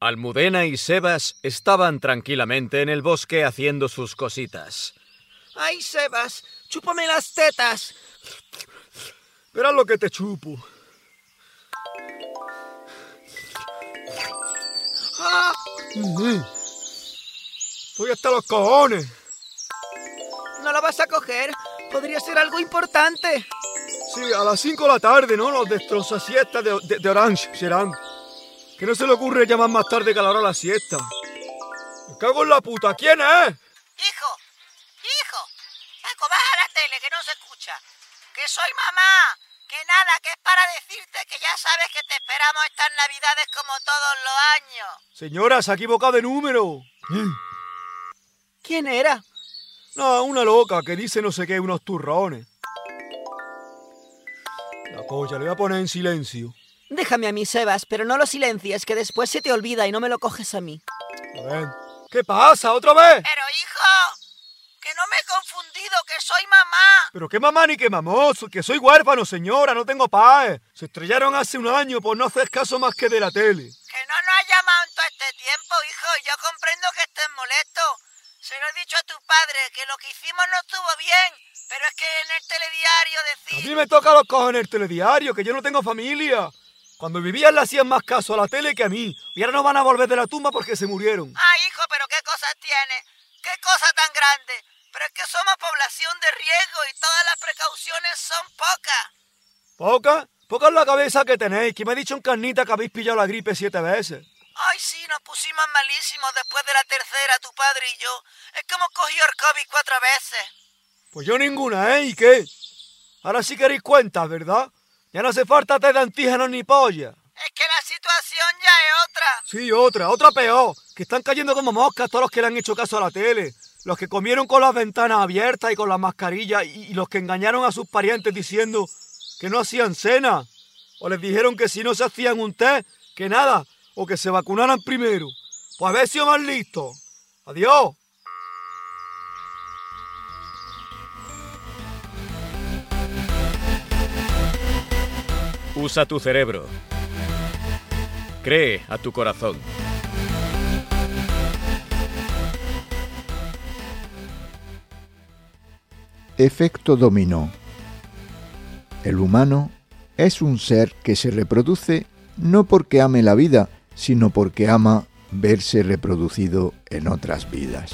Almudena y Sebas estaban tranquilamente en el bosque haciendo sus cositas. ¡Ay, Sebas! ¡Chúpame las tetas! Verás lo que te chupo. ¡Ah! Estoy hasta los cojones. ¿No la vas a coger? Podría ser algo importante. Sí, a las 5 de la tarde, ¿no? Los destrozasiestas de, de, de Orange serán. Que no se le ocurre llamar más tarde que a la hora de la siesta. Me cago en la puta. ¿Quién es? Hijo, hijo, Paco, baja la tele, que no se escucha. Que soy mamá. Que nada, que es para decirte que ya sabes que te esperamos estas navidades como todos los años. Señora, se ha equivocado de número. ¿Quién era? No, una loca que dice no sé qué, unos turrones. La polla, le voy a poner en silencio. Déjame a mí, Sebas, pero no lo silencies, que después se te olvida y no me lo coges a mí. A ¿qué pasa? ¿Otra vez? Pero hijo, que no me he confundido, que soy mamá. Pero qué mamá ni qué mamoso, que soy huérfano, señora, no tengo padre. Se estrellaron hace un año por no hacer caso más que de la tele. Que no nos has llamado en todo este tiempo, hijo, y yo comprendo que estés molesto. Se lo he dicho a tu padre, que lo que hicimos no estuvo bien, pero es que en el telediario A decir... mí me toca los cojones el telediario, que yo no tengo familia. Cuando vivían le hacían más caso a la tele que a mí. Y ahora no van a volver de la tumba porque se murieron. Ah, hijo, pero qué cosas tienes, qué cosa tan grande. Pero es que somos población de riesgo y todas las precauciones son pocas. ¿Poca? Poca es la cabeza que tenéis, que me ha dicho en carnita que habéis pillado la gripe siete veces. Ay, sí, nos pusimos malísimos después de la tercera, tu padre y yo. Es que hemos cogido el COVID cuatro veces. Pues yo ninguna, ¿eh? ¿Y qué? Ahora sí queréis cuentas, ¿verdad? Ya no hace falta test de antígenos ni polla. Es que la situación ya es otra. Sí, otra, otra peor. Que están cayendo como moscas todos los que le han hecho caso a la tele. Los que comieron con las ventanas abiertas y con las mascarillas y, y los que engañaron a sus parientes diciendo que no hacían cena. O les dijeron que si no se hacían un test, que nada, o que se vacunaran primero. Pues haber sido más listo. Adiós. Usa tu cerebro. Cree a tu corazón. Efecto dominó. El humano es un ser que se reproduce no porque ame la vida, sino porque ama verse reproducido en otras vidas.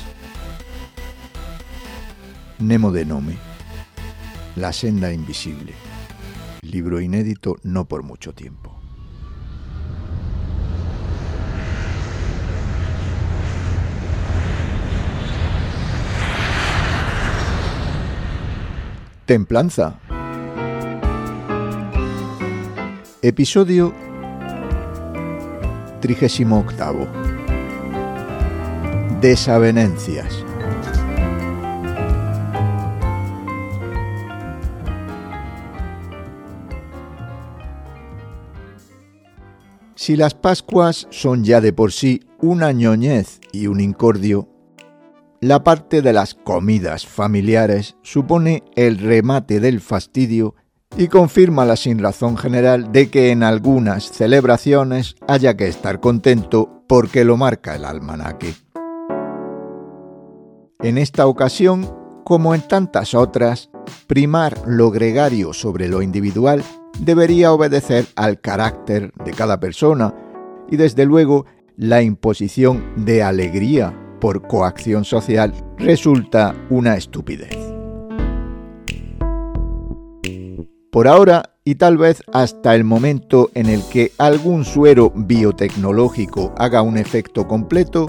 Nemo de Nome. La senda invisible. Libro inédito no por mucho tiempo. Templanza. Episodio 38. Desavenencias. Si las Pascuas son ya de por sí una ñoñez y un incordio, la parte de las comidas familiares supone el remate del fastidio y confirma la sinrazón general de que en algunas celebraciones haya que estar contento porque lo marca el almanaque. En esta ocasión, como en tantas otras, primar lo gregario sobre lo individual debería obedecer al carácter de cada persona y desde luego la imposición de alegría por coacción social resulta una estupidez. Por ahora, y tal vez hasta el momento en el que algún suero biotecnológico haga un efecto completo,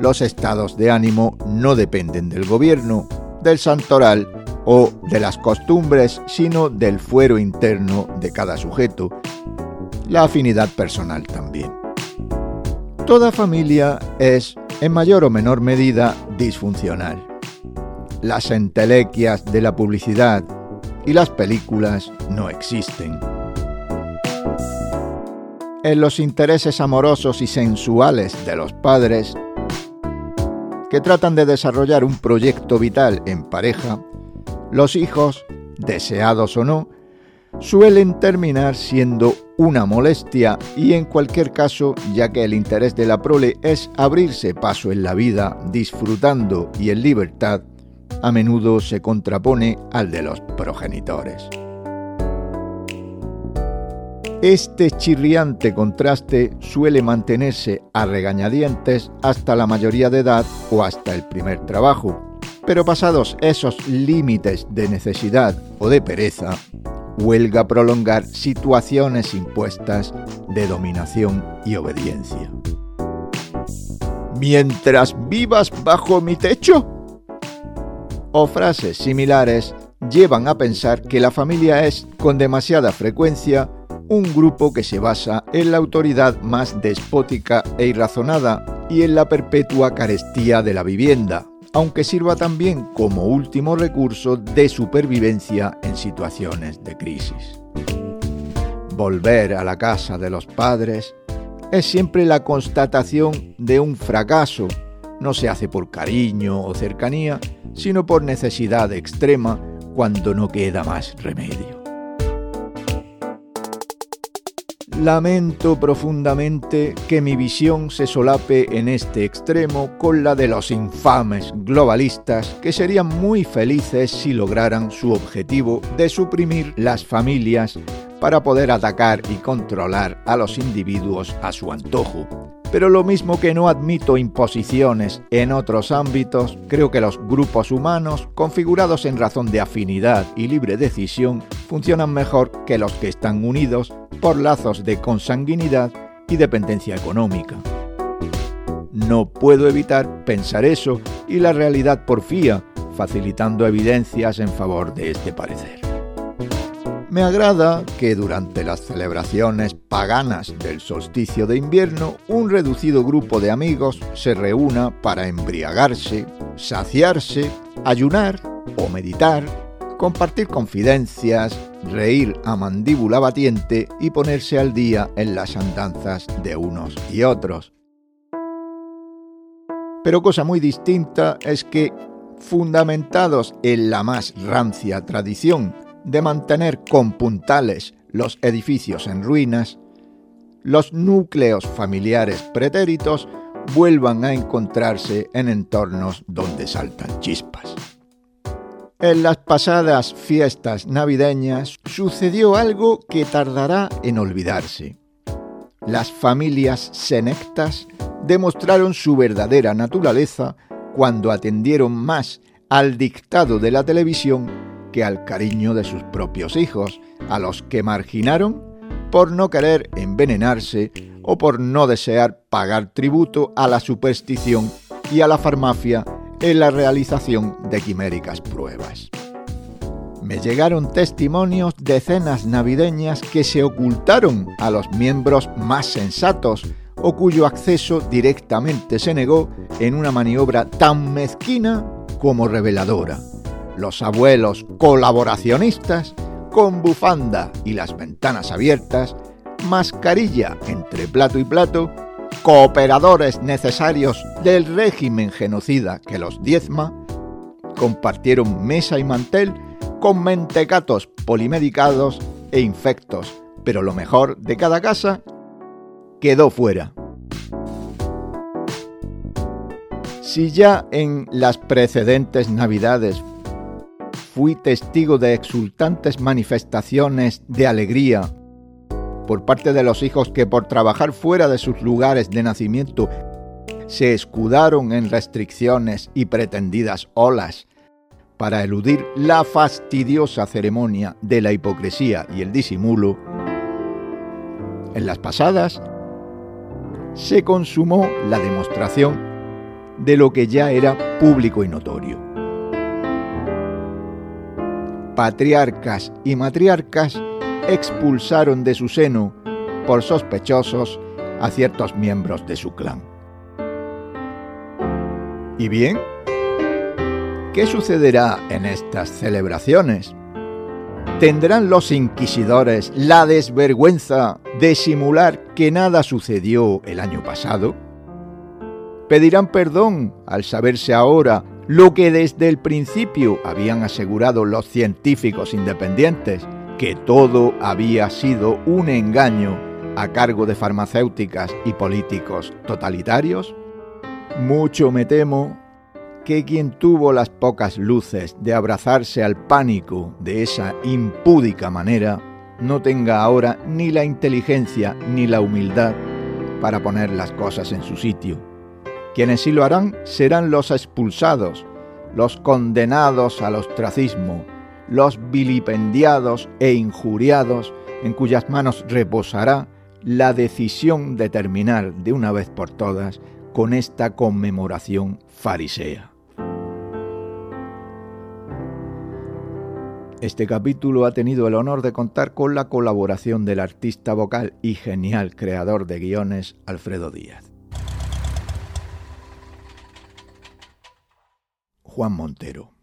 los estados de ánimo no dependen del gobierno, del santoral o de las costumbres, sino del fuero interno de cada sujeto, la afinidad personal también. Toda familia es, en mayor o menor medida, disfuncional. Las entelequias de la publicidad y las películas no existen. En los intereses amorosos y sensuales de los padres, que tratan de desarrollar un proyecto vital en pareja, los hijos, deseados o no, suelen terminar siendo una molestia y en cualquier caso, ya que el interés de la prole es abrirse paso en la vida disfrutando y en libertad, a menudo se contrapone al de los progenitores. Este chirriante contraste suele mantenerse a regañadientes hasta la mayoría de edad o hasta el primer trabajo, pero pasados esos límites de necesidad o de pereza, huelga prolongar situaciones impuestas de dominación y obediencia. Mientras vivas bajo mi techo. O frases similares llevan a pensar que la familia es, con demasiada frecuencia, un grupo que se basa en la autoridad más despótica e irrazonada y en la perpetua carestía de la vivienda, aunque sirva también como último recurso de supervivencia en situaciones de crisis. Volver a la casa de los padres es siempre la constatación de un fracaso. No se hace por cariño o cercanía, sino por necesidad extrema cuando no queda más remedio. Lamento profundamente que mi visión se solape en este extremo con la de los infames globalistas que serían muy felices si lograran su objetivo de suprimir las familias para poder atacar y controlar a los individuos a su antojo. Pero lo mismo que no admito imposiciones en otros ámbitos, creo que los grupos humanos, configurados en razón de afinidad y libre decisión, funcionan mejor que los que están unidos por lazos de consanguinidad y dependencia económica. No puedo evitar pensar eso y la realidad porfía, facilitando evidencias en favor de este parecer. Me agrada que durante las celebraciones paganas del solsticio de invierno un reducido grupo de amigos se reúna para embriagarse, saciarse, ayunar o meditar, compartir confidencias, reír a mandíbula batiente y ponerse al día en las andanzas de unos y otros. Pero cosa muy distinta es que, fundamentados en la más rancia tradición de mantener con puntales los edificios en ruinas, los núcleos familiares pretéritos vuelvan a encontrarse en entornos donde saltan chispas. En las pasadas fiestas navideñas sucedió algo que tardará en olvidarse. Las familias senectas demostraron su verdadera naturaleza cuando atendieron más al dictado de la televisión que al cariño de sus propios hijos, a los que marginaron por no querer envenenarse o por no desear pagar tributo a la superstición y a la farmacia en la realización de quiméricas pruebas. Me llegaron testimonios de cenas navideñas que se ocultaron a los miembros más sensatos o cuyo acceso directamente se negó en una maniobra tan mezquina como reveladora. Los abuelos colaboracionistas, con bufanda y las ventanas abiertas, mascarilla entre plato y plato, cooperadores necesarios del régimen genocida que los diezma, compartieron mesa y mantel con mentecatos polimedicados e infectos, pero lo mejor de cada casa quedó fuera. Si ya en las precedentes navidades fui testigo de exultantes manifestaciones de alegría por parte de los hijos que por trabajar fuera de sus lugares de nacimiento se escudaron en restricciones y pretendidas olas para eludir la fastidiosa ceremonia de la hipocresía y el disimulo, en las pasadas se consumó la demostración de lo que ya era público y notorio. Patriarcas y matriarcas expulsaron de su seno por sospechosos a ciertos miembros de su clan. ¿Y bien? ¿Qué sucederá en estas celebraciones? ¿Tendrán los inquisidores la desvergüenza de simular que nada sucedió el año pasado? ¿Pedirán perdón al saberse ahora lo que desde el principio habían asegurado los científicos independientes, que todo había sido un engaño a cargo de farmacéuticas y políticos totalitarios? Mucho me temo que quien tuvo las pocas luces de abrazarse al pánico de esa impúdica manera no tenga ahora ni la inteligencia ni la humildad para poner las cosas en su sitio. Quienes sí lo harán serán los expulsados, los condenados al ostracismo, los vilipendiados e injuriados en cuyas manos reposará la decisión de terminar de una vez por todas con esta conmemoración farisea. Este capítulo ha tenido el honor de contar con la colaboración del artista vocal y genial creador de guiones Alfredo Díaz. Juan Montero.